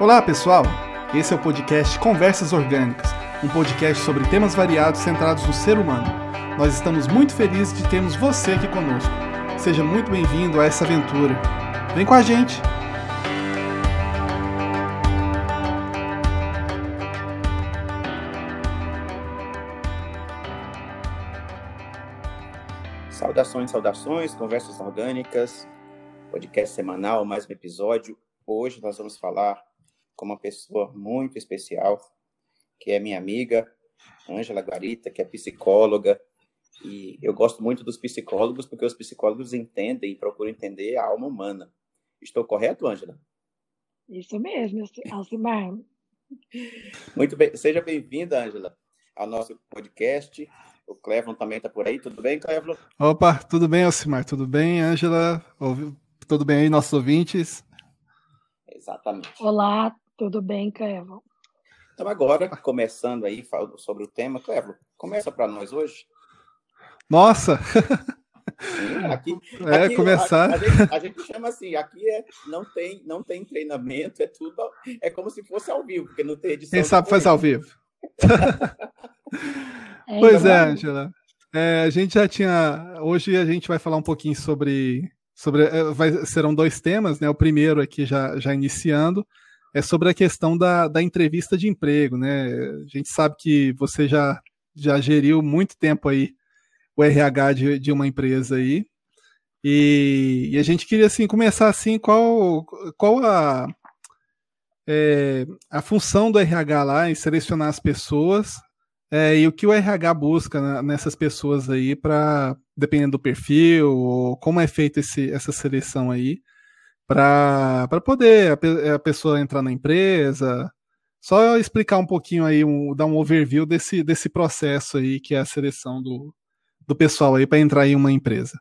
Olá, pessoal! Esse é o podcast Conversas Orgânicas, um podcast sobre temas variados centrados no ser humano. Nós estamos muito felizes de termos você aqui conosco. Seja muito bem-vindo a essa aventura. Vem com a gente! Saudações, saudações, conversas orgânicas, podcast semanal, mais um episódio. Hoje nós vamos falar com uma pessoa muito especial, que é minha amiga, Ângela Guarita, que é psicóloga. E eu gosto muito dos psicólogos, porque os psicólogos entendem e procuram entender a alma humana. Estou correto, Ângela? Isso mesmo, Alcimar. Muito bem. Seja bem-vinda, Ângela, ao nosso podcast. O Clevon também está por aí. Tudo bem, Clevon? Opa, tudo bem, Alcimar? Tudo bem, Ângela? Tudo bem aí, nossos ouvintes? Exatamente. Olá, tudo bem, Clevon? Então, agora, começando aí, falando sobre o tema, Clevon, começa para nós hoje. Nossa! Sim, aqui, é, aqui, começar. A, a, gente, a, gente, chama assim, aqui é, não, tem, não tem treinamento, é tudo, é como se fosse ao vivo, porque não tem edição. Quem sabe faz ao vivo. É pois é, Angela. É, a gente já tinha. Hoje a gente vai falar um pouquinho sobre. sobre é, vai, serão dois temas, né? O primeiro aqui já, já iniciando é sobre a questão da, da entrevista de emprego, né? A gente sabe que você já, já geriu muito tempo aí o RH de, de uma empresa aí. E, e, a gente queria assim começar assim qual qual a é, a função do RH lá em selecionar as pessoas é, e o que o RH busca nessas pessoas aí para, dependendo do perfil, ou como é feita essa seleção aí, para poder a, a, pessoa entrar na empresa. Só explicar um pouquinho aí, um, dar um overview desse, desse processo aí, que é a seleção do, do pessoal aí para entrar em uma empresa.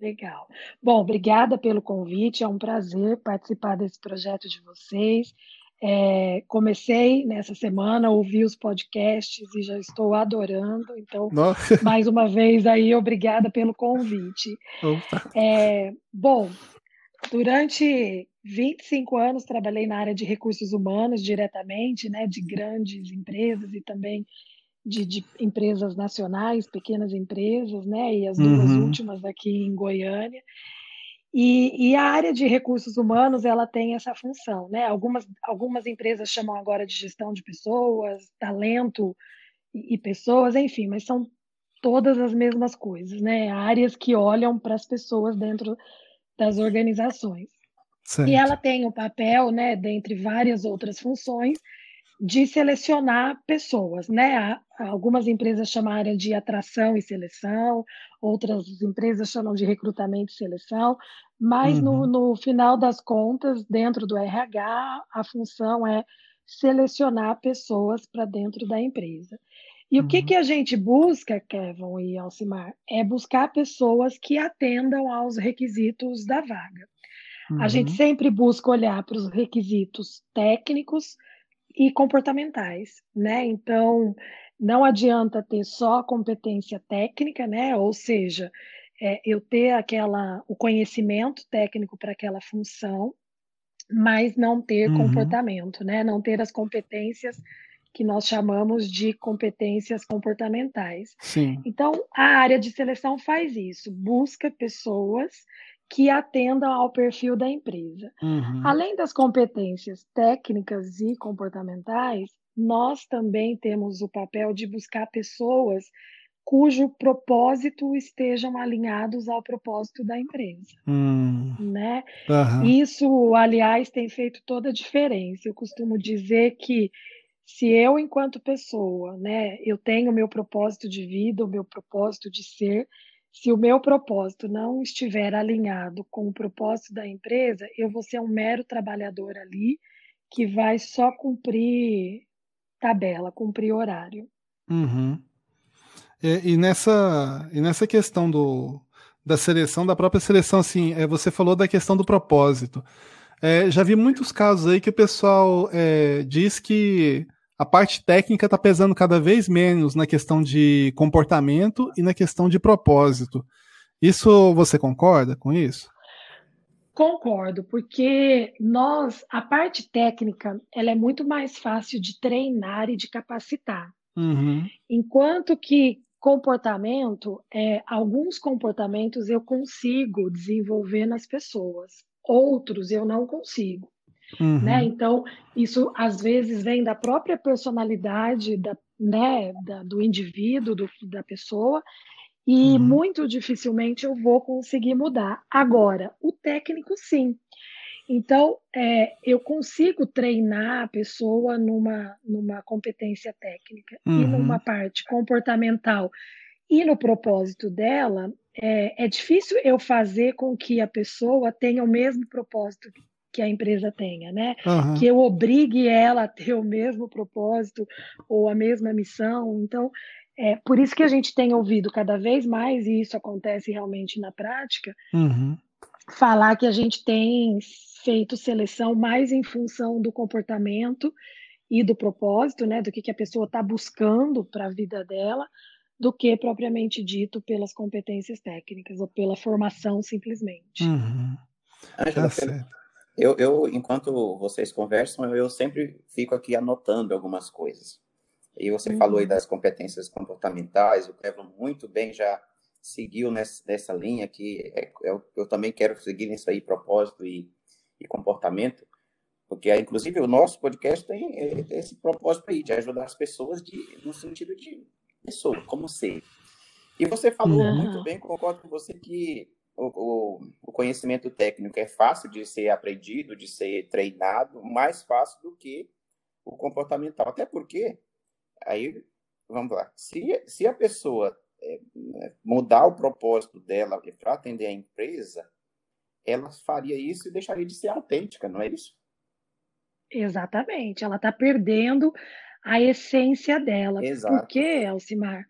Legal. Bom, obrigada pelo convite, é um prazer participar desse projeto de vocês. É, comecei nessa semana a ouvir os podcasts e já estou adorando. Então, Nossa. mais uma vez aí, obrigada pelo convite. É, bom, durante 25 anos trabalhei na área de recursos humanos diretamente, né, de grandes empresas e também de, de empresas nacionais, pequenas empresas, né, e as duas uhum. últimas aqui em Goiânia. E, e, a área de recursos humanos ela tem essa função, né? Algumas, algumas empresas chamam agora de gestão de pessoas, talento e, e pessoas, enfim, mas são todas as mesmas coisas, né? Áreas que olham para as pessoas dentro das organizações. Certo. E ela tem o papel, né, dentre várias outras funções, de selecionar pessoas, né? Algumas empresas chamaram de atração e seleção, outras empresas chamam de recrutamento e seleção, mas uhum. no, no final das contas, dentro do RH, a função é selecionar pessoas para dentro da empresa. E uhum. o que, uhum. que a gente busca, Kevin e Alcimar, é buscar pessoas que atendam aos requisitos da vaga. Uhum. A gente uhum. sempre busca olhar para os requisitos técnicos e comportamentais, né? Então, não adianta ter só competência técnica, né? Ou seja, é, eu ter aquela o conhecimento técnico para aquela função, mas não ter uhum. comportamento, né? Não ter as competências que nós chamamos de competências comportamentais. Sim. Então, a área de seleção faz isso, busca pessoas que atendam ao perfil da empresa. Uhum. Além das competências técnicas e comportamentais, nós também temos o papel de buscar pessoas cujo propósito estejam alinhados ao propósito da empresa, hum. né? Uhum. Isso, aliás, tem feito toda a diferença. Eu costumo dizer que se eu, enquanto pessoa, né, eu tenho o meu propósito de vida, o meu propósito de ser, se o meu propósito não estiver alinhado com o propósito da empresa, eu vou ser um mero trabalhador ali que vai só cumprir tabela, cumprir horário. Uhum. E, e, nessa, e nessa questão do, da seleção, da própria seleção, assim, é, você falou da questão do propósito. É, já vi muitos casos aí que o pessoal é, diz que a parte técnica está pesando cada vez menos na questão de comportamento e na questão de propósito. Isso você concorda com isso? Concordo, porque nós, a parte técnica, ela é muito mais fácil de treinar e de capacitar. Uhum. Enquanto que comportamento, é, alguns comportamentos eu consigo desenvolver nas pessoas, outros eu não consigo. Uhum. Né? Então, isso às vezes vem da própria personalidade da, né, da, do indivíduo, do, da pessoa, e uhum. muito dificilmente eu vou conseguir mudar. Agora, o técnico, sim. Então, é, eu consigo treinar a pessoa numa, numa competência técnica uhum. e numa parte comportamental e no propósito dela. É, é difícil eu fazer com que a pessoa tenha o mesmo propósito que a empresa tenha, né? Uhum. Que eu obrigue ela a ter o mesmo propósito ou a mesma missão. Então, é por isso que a gente tem ouvido cada vez mais, e isso acontece realmente na prática, uhum. falar que a gente tem feito seleção mais em função do comportamento e do propósito, né, do que, que a pessoa está buscando para a vida dela, do que propriamente dito pelas competências técnicas ou pela formação simplesmente. Uhum. Tá eu, eu, enquanto vocês conversam, eu sempre fico aqui anotando algumas coisas. E você uhum. falou aí das competências comportamentais, o Kevin muito bem já seguiu nessa, nessa linha que é, eu, eu, também quero seguir nisso aí, propósito e, e comportamento, porque inclusive o nosso podcast tem esse propósito aí, de ajudar as pessoas de, no sentido de pessoa, como ser. E você falou uhum. muito bem, concordo com você que o, o, o, conhecimento técnico é fácil de ser aprendido, de ser treinado, mais fácil do que o comportamental. Até porque Aí, vamos lá. Se, se a pessoa é, mudar o propósito dela para atender a empresa, ela faria isso e deixaria de ser autêntica, não é isso? Exatamente. Ela está perdendo a essência dela. Exato. Porque, Alcimar,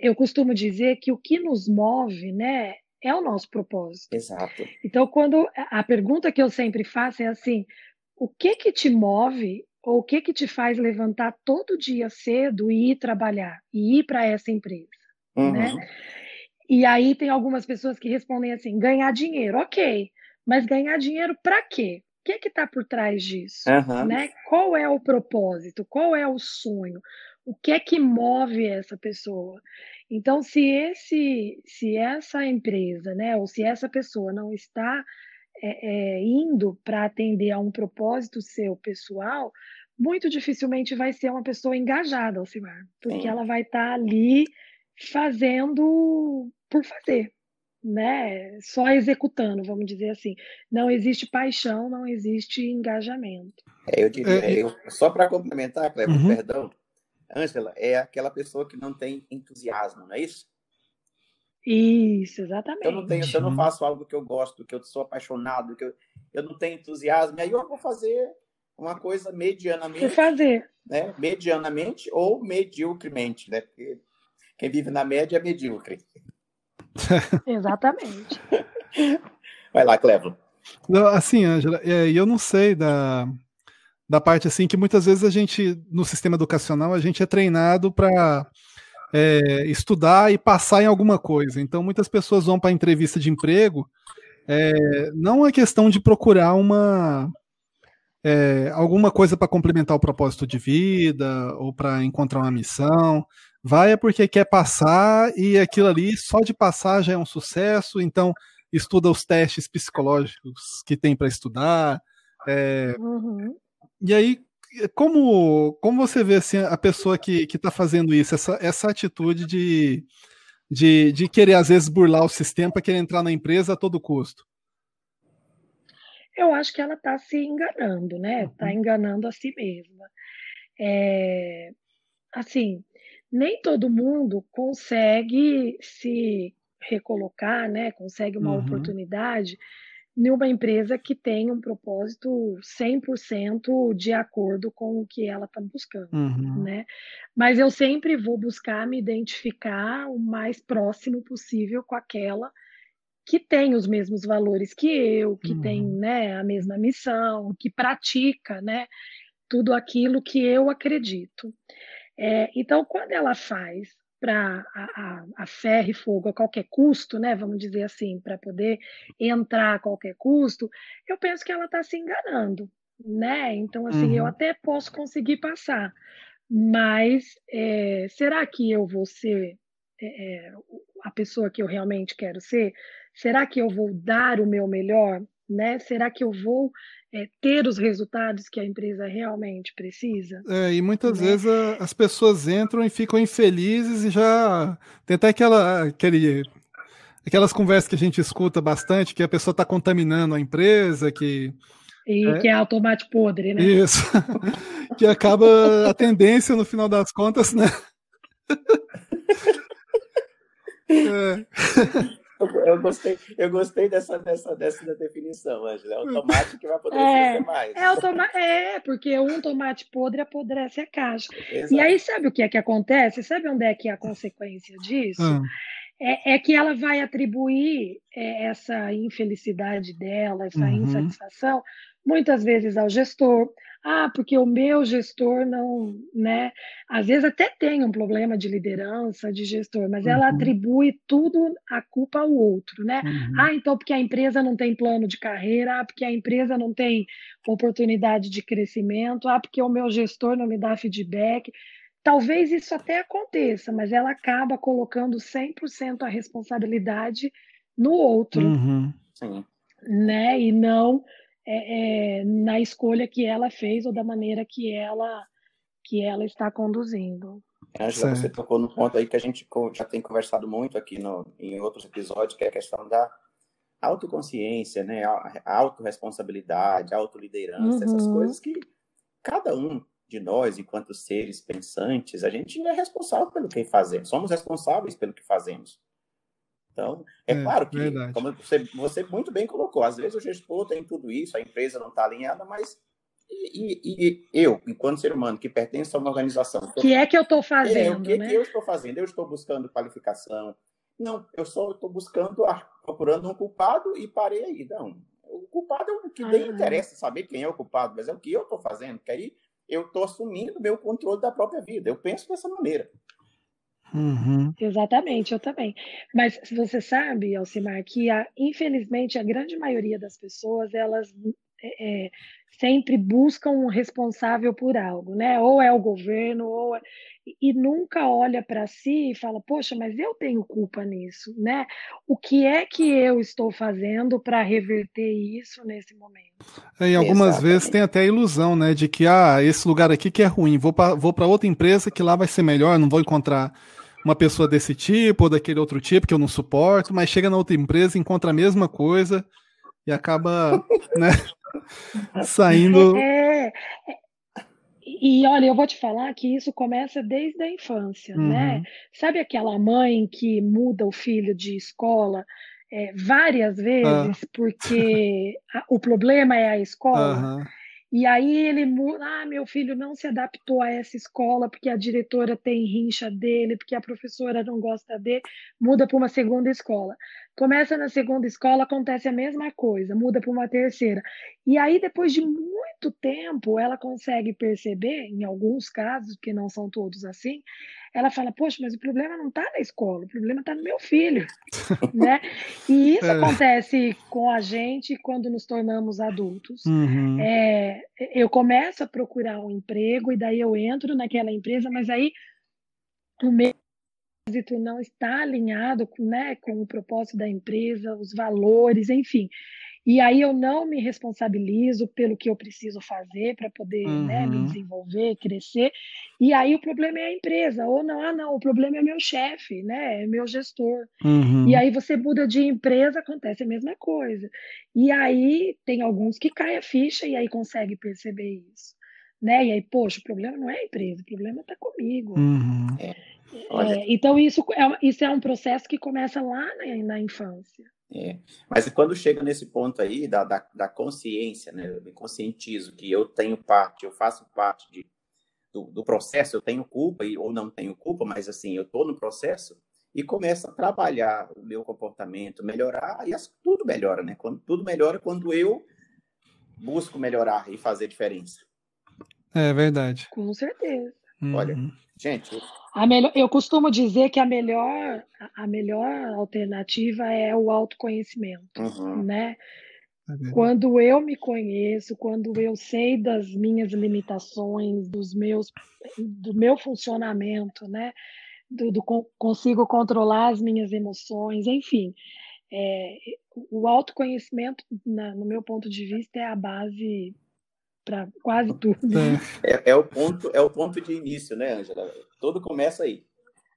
eu costumo dizer que o que nos move, né, é o nosso propósito. Exato. Então, quando a pergunta que eu sempre faço é assim: o que que te move ou o que que te faz levantar todo dia cedo e ir trabalhar e ir para essa empresa, uhum. né? E aí tem algumas pessoas que respondem assim: ganhar dinheiro, ok, mas ganhar dinheiro para quê? O que que está por trás disso, uhum. né? Qual é o propósito? Qual é o sonho? O que é que move essa pessoa? Então, se esse, se essa empresa, né, ou se essa pessoa não está é, é, indo para atender a um propósito seu pessoal, muito dificilmente vai ser uma pessoa engajada, Alcimar, porque Sim. ela vai estar tá ali fazendo por fazer, né? Só executando, vamos dizer assim. Não existe paixão, não existe engajamento. É, eu diria, é, eu, só para complementar, Cleber, uhum. perdão, Ângela, é aquela pessoa que não tem entusiasmo, não é isso? Isso, exatamente. Eu não tenho, eu não faço algo que eu gosto, que eu sou apaixonado, que eu, eu não tenho entusiasmo, aí eu vou fazer uma coisa medianamente. Fazer. Né, medianamente ou mediocremente, né? Porque quem vive na média é medíocre. Exatamente. Vai lá, Clevo. Assim, Ângela, é, eu não sei da, da parte assim que muitas vezes a gente, no sistema educacional, a gente é treinado para é, estudar e passar em alguma coisa. Então, muitas pessoas vão para entrevista de emprego, é, não é questão de procurar uma é, alguma coisa para complementar o propósito de vida ou para encontrar uma missão. Vai é porque quer passar e aquilo ali só de passar já é um sucesso. Então, estuda os testes psicológicos que tem para estudar. É, uhum. E aí como, como você vê assim, a pessoa que está fazendo isso, essa, essa atitude de, de, de querer, às vezes, burlar o sistema para querer entrar na empresa a todo custo? Eu acho que ela está se enganando, né? Está uhum. enganando a si mesma. É, assim, nem todo mundo consegue se recolocar, né? Consegue uma uhum. oportunidade numa empresa que tem um propósito 100% de acordo com o que ela está buscando, uhum. né? Mas eu sempre vou buscar me identificar o mais próximo possível com aquela que tem os mesmos valores que eu, que uhum. tem né, a mesma missão, que pratica né, tudo aquilo que eu acredito. É, então, quando ela faz para a, a, a, ferro e fogo a qualquer custo, né? Vamos dizer assim, para poder entrar a qualquer custo, eu penso que ela está se enganando, né? Então, assim, uhum. eu até posso conseguir passar, mas é, será que eu vou ser é, é, a pessoa que eu realmente quero ser? Será que eu vou dar o meu melhor? Né? Será que eu vou é, ter os resultados que a empresa realmente precisa? É, e muitas né? vezes a, as pessoas entram e ficam infelizes e já tem até aquela, aquele, aquelas conversas que a gente escuta bastante, que a pessoa está contaminando a empresa, que e é. que é tomate podre, né? Isso. que acaba a tendência, no final das contas, né? é. Eu, gostei, eu gostei dessa, dessa, dessa definição, Angela. É o tomate que vai poder é, mais. É, o toma é, porque um tomate podre apodrece a caixa. Exato. E aí, sabe o que é que acontece? Sabe onde é que é a consequência disso? Hum. É, é, que ela vai atribuir é, essa infelicidade dela, essa uhum. insatisfação, muitas vezes ao gestor. Ah, porque o meu gestor não, né? Às vezes até tem um problema de liderança, de gestor, mas uhum. ela atribui tudo a culpa ao outro, né? Uhum. Ah, então porque a empresa não tem plano de carreira, ah, porque a empresa não tem oportunidade de crescimento, ah, porque o meu gestor não me dá feedback. Talvez isso até aconteça, mas ela acaba colocando 100% a responsabilidade no outro, uhum. né? E não é, é, na escolha que ela fez ou da maneira que ela que ela está conduzindo. Angela, você tocou no ponto aí que a gente já tem conversado muito aqui no, em outros episódios, que é a questão da autoconsciência, né? A autorresponsabilidade, a autoliderança, uhum. essas coisas que cada um de nós, enquanto seres pensantes, a gente é responsável pelo que fazemos, somos responsáveis pelo que fazemos. Então, é, é claro que, verdade. como você, você, muito bem colocou, às vezes o gestor tem tudo isso, a empresa não está alinhada, mas e, e, e, eu, enquanto ser humano que pertence a uma organização. O que é que eu estou fazendo? É, o que, né? que eu estou fazendo? Eu estou buscando qualificação. Não, eu só estou buscando, procurando um culpado e parei aí. Não, o culpado é o que nem interessa saber quem é o culpado, mas é o que eu estou fazendo, que aí eu estou assumindo meu controle da própria vida. Eu penso dessa maneira. Uhum. Exatamente, eu também. Mas você sabe, Alcimar, que a, infelizmente a grande maioria das pessoas, elas é, é, sempre buscam um responsável por algo, né? Ou é o governo, ou é... e nunca olha para si e fala, poxa, mas eu tenho culpa nisso, né? O que é que eu estou fazendo para reverter isso nesse momento? É, e algumas Exatamente. vezes tem até a ilusão, né, de que ah, esse lugar aqui que é ruim, vou para vou outra empresa que lá vai ser melhor, não vou encontrar uma pessoa desse tipo ou daquele outro tipo que eu não suporto, mas chega na outra empresa, encontra a mesma coisa e acaba, né, saindo. É, é, e olha, eu vou te falar que isso começa desde a infância, né? uhum. né? Sabe aquela mãe que muda o filho de escola é, várias vezes ah. porque a, o problema é a escola? Uhum. E aí ele muda, ah, meu filho não se adaptou a essa escola porque a diretora tem rincha dele, porque a professora não gosta dele, muda para uma segunda escola. Começa na segunda escola, acontece a mesma coisa, muda para uma terceira. E aí, depois de muito tempo, ela consegue perceber, em alguns casos, que não são todos assim, ela fala, poxa, mas o problema não está na escola, o problema está no meu filho, né? E isso é. acontece com a gente quando nos tornamos adultos. Uhum. É, eu começo a procurar um emprego e daí eu entro naquela empresa, mas aí o meu êxito não está alinhado com, né, com o propósito da empresa, os valores, enfim. E aí eu não me responsabilizo pelo que eu preciso fazer para poder uhum. né, me uhum. desenvolver, crescer. E aí o problema é a empresa. Ou não, ah, não, o problema é meu chefe, né? É meu gestor. Uhum. E aí você muda de empresa, acontece a mesma coisa. E aí tem alguns que caem a ficha e aí consegue perceber isso. Né? E aí, poxa, o problema não é a empresa, o problema está comigo. Uhum. É, é, então isso é, isso é um processo que começa lá na, na infância. É. Mas quando chega nesse ponto aí da, da, da, consciência, né? Eu me conscientizo que eu tenho parte, eu faço parte de, do, do processo, eu tenho culpa e, ou não tenho culpa, mas assim, eu estou no processo e começo a trabalhar o meu comportamento, melhorar, e as, tudo melhora, né? Quando, tudo melhora quando eu busco melhorar e fazer diferença. É verdade. Com certeza. Uhum. Gente. A melhor, eu costumo dizer que a melhor, a melhor alternativa é o autoconhecimento, uhum. né? É quando eu me conheço, quando eu sei das minhas limitações, dos meus, do meu funcionamento, né? Do, do consigo controlar as minhas emoções, enfim, é, o autoconhecimento, na, no meu ponto de vista, é a base para quase tudo. É, é, o ponto, é o ponto de início, né, Angela? Tudo começa aí.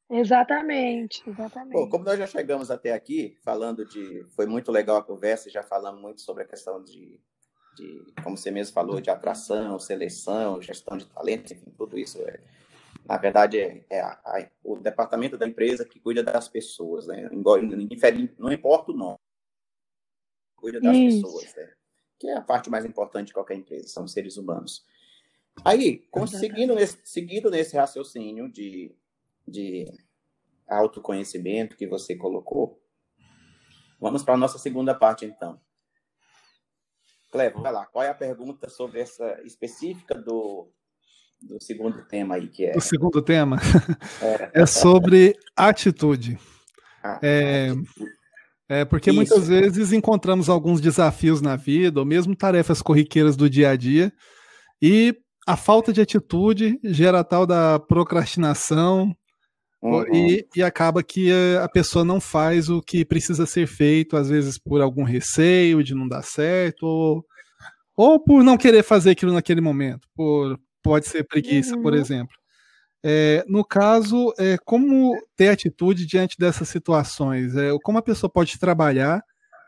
Exatamente, exatamente. Bom, como nós já chegamos até aqui, falando de. Foi muito legal a conversa, já falamos muito sobre a questão de, de como você mesmo falou, de atração, seleção, gestão de talento, enfim, tudo isso. É, na verdade, é, é a, a, o departamento da empresa que cuida das pessoas, né? Não importa o nome, cuida das isso. pessoas, né? Que é a parte mais importante de qualquer empresa, são os seres humanos. Aí, seguindo nesse, seguindo nesse raciocínio de de autoconhecimento que você colocou. Vamos para a nossa segunda parte, então. Clevo, vai lá. Qual é a pergunta sobre essa específica do, do segundo tema aí? Que é... O segundo tema é, é sobre atitude. Ah, é, atitude. É porque Isso. muitas vezes encontramos alguns desafios na vida, ou mesmo tarefas corriqueiras do dia a dia, e a falta de atitude gera tal da procrastinação, Uhum. E, e, acaba que a pessoa não faz o que precisa ser feito, às vezes por algum receio de não dar certo, ou, ou por não querer fazer aquilo naquele momento, por, pode ser preguiça, uhum. por exemplo. É, no caso, é, como ter atitude diante dessas situações? É, como a pessoa pode trabalhar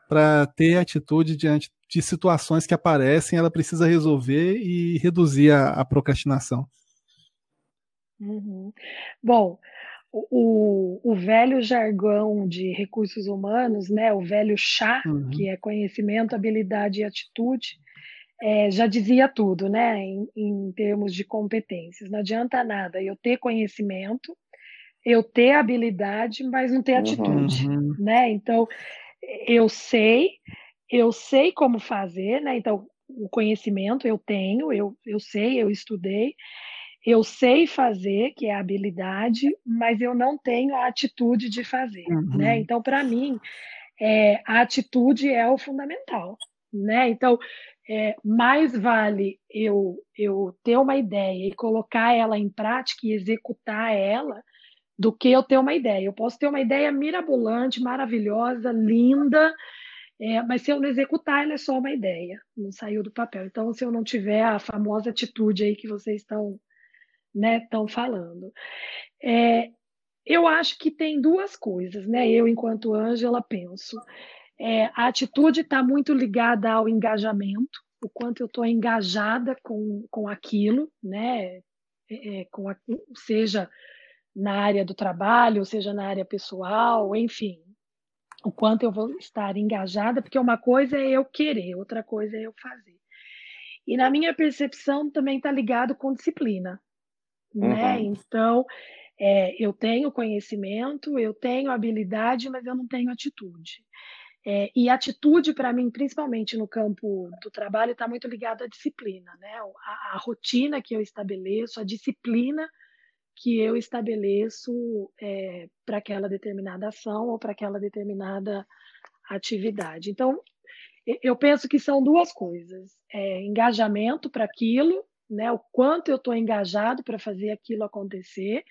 para ter atitude diante de situações que aparecem, ela precisa resolver e reduzir a, a procrastinação? Uhum. Bom, o, o velho jargão de recursos humanos, né, o velho chá, uhum. que é conhecimento, habilidade e atitude, é, já dizia tudo, né, em, em, termos de competências. Não adianta nada eu ter conhecimento, eu ter habilidade, mas não ter atitude, uhum. né? Então, eu sei, eu sei como fazer, né? Então, o conhecimento eu tenho, eu, eu sei, eu estudei, eu sei fazer, que é a habilidade, mas eu não tenho a atitude de fazer, uhum. né? Então, para mim, é, a atitude é o fundamental, né? Então, é, mais vale eu, eu ter uma ideia e colocar ela em prática e executar ela do que eu ter uma ideia. Eu posso ter uma ideia mirabolante, maravilhosa, linda, é, mas se eu não executar, ela é só uma ideia, não saiu do papel. Então, se eu não tiver a famosa atitude aí que vocês estão né, falando. É, eu acho que tem duas coisas, né? Eu, enquanto Ângela, penso. É, a atitude está muito ligada ao engajamento, o quanto eu estou engajada com, com aquilo, né? É, é, com a, seja na área do trabalho, seja na área pessoal, enfim, o quanto eu vou estar engajada, porque uma coisa é eu querer, outra coisa é eu fazer. E na minha percepção também está ligado com disciplina, né? Uhum. Então, é, eu tenho conhecimento, eu tenho habilidade, mas eu não tenho atitude. É, e atitude, para mim, principalmente no campo do trabalho, está muito ligado à disciplina, né? A, a, rotina que eu estabeleço, a disciplina que eu estabeleço é, para aquela determinada ação ou para aquela determinada atividade. Então, eu penso que são duas coisas: é, engajamento para aquilo né? O quanto eu estou engajado para fazer aquilo acontecer.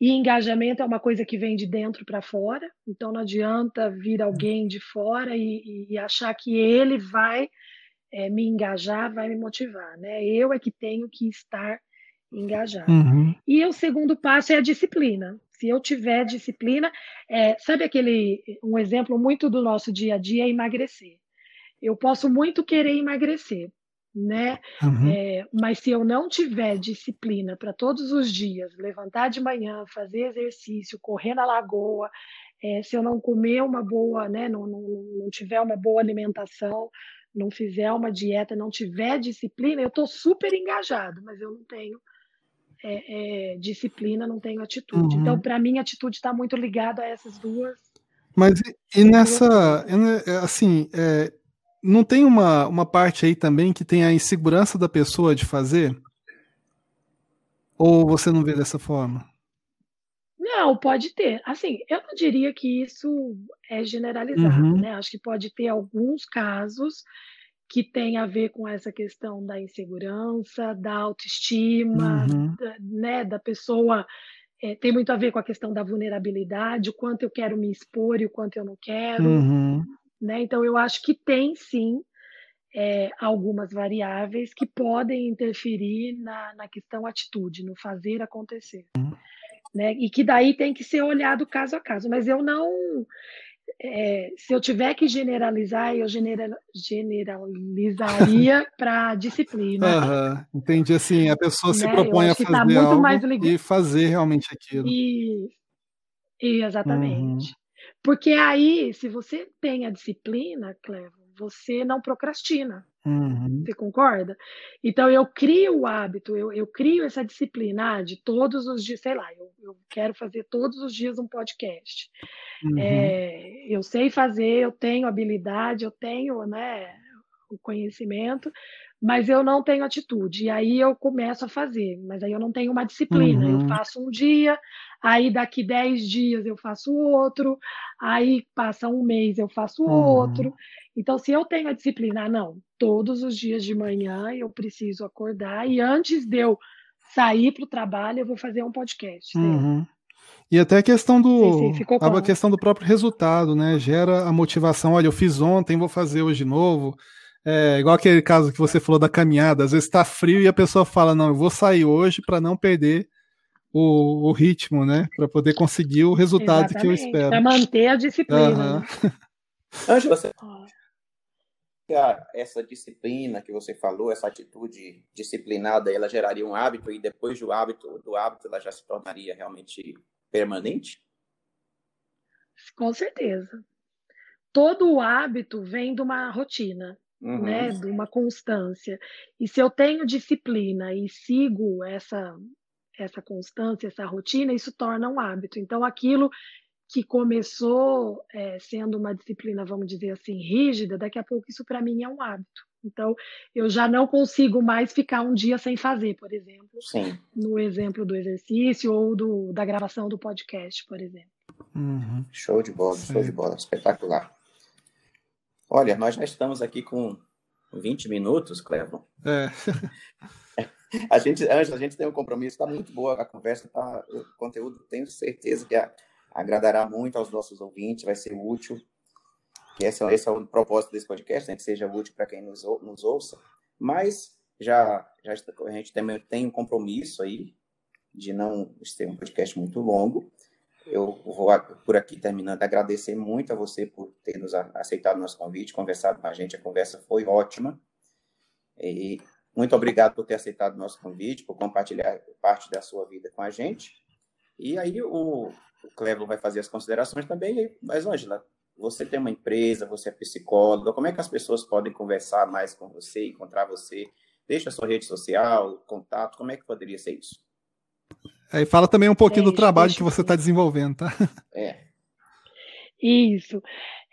E engajamento é uma coisa que vem de dentro para fora, então não adianta vir alguém de fora e, e achar que ele vai é, me engajar, vai me motivar, né? Eu é que tenho que estar engajado. Uhum. E o segundo passo é a disciplina. Se eu tiver disciplina, é, sabe aquele um exemplo muito do nosso dia a dia é emagrecer. Eu posso muito querer emagrecer, né? Uhum. É, mas se eu não tiver disciplina para todos os dias, levantar de manhã, fazer exercício, correr na lagoa, é, se eu não comer uma boa, né, não, não, não tiver uma boa alimentação, não fizer uma dieta, não tiver disciplina, eu estou super engajado, mas eu não tenho é, é disciplina, não tenho atitude. Uhum. Então, para mim, a atitude está muito ligada a essas duas. Mas e, e nessa, assim, é, não tem uma, uma parte aí também que tem a insegurança da pessoa de fazer? Ou você não vê dessa forma? Não, pode ter. Assim, eu não diria que isso é generalizado, Uhum. né? Acho que pode ter alguns casos que têm a ver com essa questão da insegurança, da autoestima, Uhum. da, né, da pessoa. é, tem muito a ver com a questão da vulnerabilidade, o quanto eu quero me expor e o quanto eu não quero, Uhum. Né? Então, eu acho que tem sim é, algumas variáveis que podem interferir na, na questão atitude, no fazer acontecer. Né? E que daí tem que ser olhado caso a caso. Mas eu não. é, se eu tiver que generalizar, eu genera- generalizaria para disciplina. Aham, Entendi assim, a pessoa se Né? Eu propõe a tá fazer muito algo ligado. e fazer realmente aquilo. E, e Uhum. Porque aí, se você tem a disciplina, Clevo, você não procrastina. Uhum. Você concorda? Então, eu crio o hábito, eu, eu crio essa disciplina ah, de todos os dias, sei lá, eu, eu quero fazer todos os dias um podcast. Uhum. É, eu sei fazer, eu tenho habilidade, eu tenho né, o conhecimento, mas eu não tenho atitude. E aí eu começo a fazer, mas aí eu não tenho uma disciplina. Eu Uhum. faço um dia, aí daqui 10 dias eu faço outro, aí passa um mês eu faço Uhum. outro. Então, se eu tenho a disciplina, ah, não, todos os dias de manhã eu preciso acordar e antes de eu sair para o trabalho eu vou fazer um podcast. lá. Uhum. E até a questão Sim, do sim, ficou a questão do próprio resultado, né? Gera a motivação. Olha, eu fiz ontem, vou fazer hoje de novo. É, igual aquele caso que você falou da caminhada. Às vezes está frio e a pessoa fala, não, eu vou sair hoje para não perder o, o ritmo, né? Para poder conseguir o resultado que eu Exatamente, espero. para manter a disciplina. Né? Ângela, você Ó, acha que essa disciplina que você falou, essa atitude disciplinada, ela geraria um hábito e depois do hábito, do hábito ela já se tornaria realmente permanente? Com certeza. Todo o hábito vem de uma rotina, Uhum. né? De uma constância. E se eu tenho disciplina e sigo essa essa constância, essa rotina, isso torna um hábito. Então, aquilo que começou é, sendo uma disciplina, vamos dizer assim, rígida, daqui a pouco isso para mim é um hábito. Então, eu já não consigo mais ficar um dia sem fazer, por exemplo, Sim. no exemplo do exercício ou do, da gravação do podcast, por exemplo. Uhum. Show de bola, show de bola, espetacular. Olha, nós já estamos aqui com 20 minutos, Clevon. É. A gente, Ângela, a gente tem um compromisso, está muito boa a conversa, tá, o conteúdo tenho certeza que agradará muito aos nossos ouvintes, vai ser útil. Esse, é- esse é o propósito desse podcast, né, que seja útil para quem nos, nos ouça. Mas já, já a gente também tem um compromisso aí de não ter um podcast muito longo. Eu vou por aqui terminando agradecer muito a você por ter nos aceitado nosso convite, conversado com a gente. A conversa foi ótima. E muito obrigado por ter aceitado nosso convite, por compartilhar parte da sua vida com a gente. E aí o, o Clevo vai fazer as considerações também. Mas, Ângela, você tem uma empresa, você é psicóloga, como é que as pessoas podem conversar mais com você, encontrar você? Deixa a sua rede social, contato, como é que poderia ser isso? Aí fala também um pouquinho do Deixa- trabalho que você está desenvolvendo, tá? É, Isso.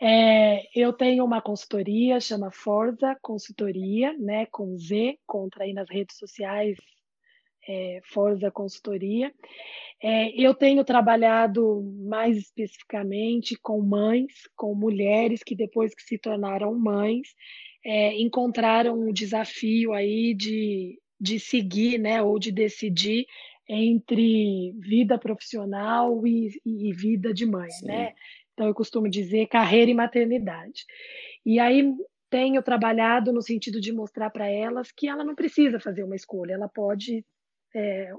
É, eu tenho uma consultoria, chama Forza Consultoria, né, com Z, contra aí nas redes sociais, é, Forza Consultoria. É, eu tenho trabalhado mais especificamente com mães, com mulheres que depois que se tornaram mães, é, encontraram o desafio aí de, de seguir, né, ou de decidir entre vida profissional e, e vida de mãe, Sim. né? Então, eu costumo dizer carreira e maternidade. E aí tenho trabalhado no sentido de mostrar para elas que ela não precisa fazer uma escolha, ela pode é,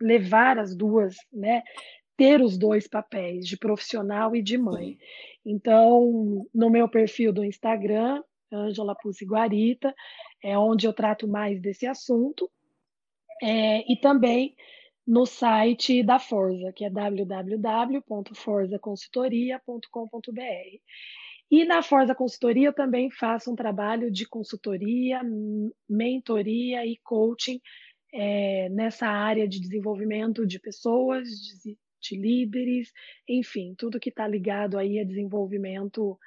levar as duas, né? Ter os dois papéis, de profissional e de mãe. sim. Então, no meu perfil do Instagram, Ângela Pussi Guarita, é onde eu trato mais desse assunto. É, e também no site da Forza, que é www.forzaconsultoria.com.br. E na Forza Consultoria eu também faço um trabalho de consultoria, mentoria e coaching é, nessa área de desenvolvimento de pessoas, de, de líderes, enfim, tudo que está ligado aí a desenvolvimento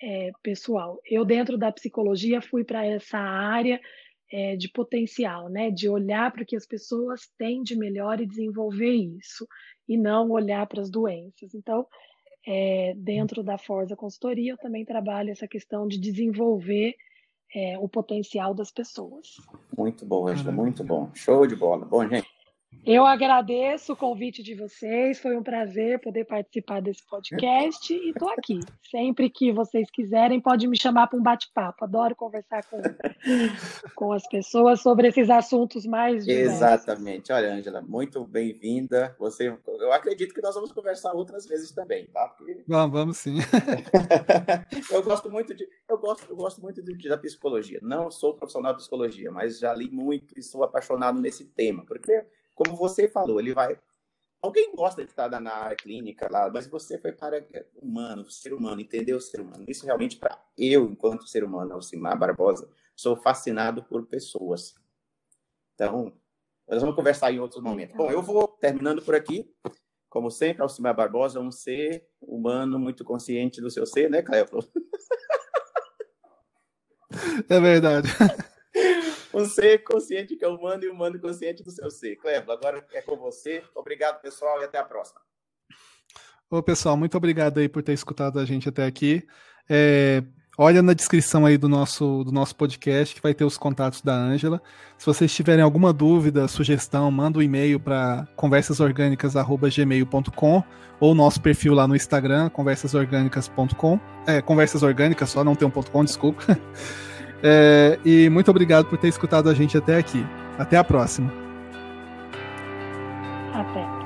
é, pessoal. Eu, dentro da psicologia, fui para essa área é, de potencial, né? De olhar para o que as pessoas têm de melhor e desenvolver isso, e não olhar para as doenças. Então, é, dentro da Forza Consultoria, eu também trabalho essa questão de desenvolver é, o potencial das pessoas. Muito bom, Angela, muito bom. Show de bola. Bom, gente. Eu agradeço o convite de vocês, foi um prazer poder participar desse podcast e estou aqui. Sempre que vocês quiserem, pode me chamar para um bate-papo. Adoro conversar com, com as pessoas sobre esses assuntos mais diversos. Exatamente. Olha, Ângela, muito bem-vinda. Você, eu acredito que nós vamos conversar outras vezes também, tá? Porque... Vamos, vamos sim. eu gosto muito de, eu gosto, eu gosto muito de, da psicologia. Não sou profissional de psicologia, mas já li muito e sou apaixonado nesse tema, porque como você falou, ele vai. Alguém gosta de estar na área clínica lá, mas você foi para o humano, ser humano, entender o ser humano. Isso realmente, para eu, enquanto ser humano, Alcimar Barbosa, sou fascinado por pessoas. Então, nós vamos conversar em outros momentos. Bom, eu vou terminando por aqui. Como sempre, Alcimar Barbosa, um ser humano muito consciente do seu ser, né, Cleopatra? É verdade. um ser consciente que é humano e humano consciente do seu ser. Clevo, agora é com você. Obrigado, pessoal, e até a próxima. Ô, pessoal, muito obrigado aí por ter escutado a gente até aqui. É, olha na descrição aí do nosso, do nosso podcast que vai ter os contatos da Ângela. Se vocês tiverem alguma dúvida, sugestão, manda um e-mail para conversasorgânicas.gmail.com ou nosso perfil lá no Instagram, conversasorgânicas.com. É, conversas orgânicas só, não tem um ponto .com, desculpa. É, e muito obrigado por ter escutado a gente até aqui. Até a próxima. Até.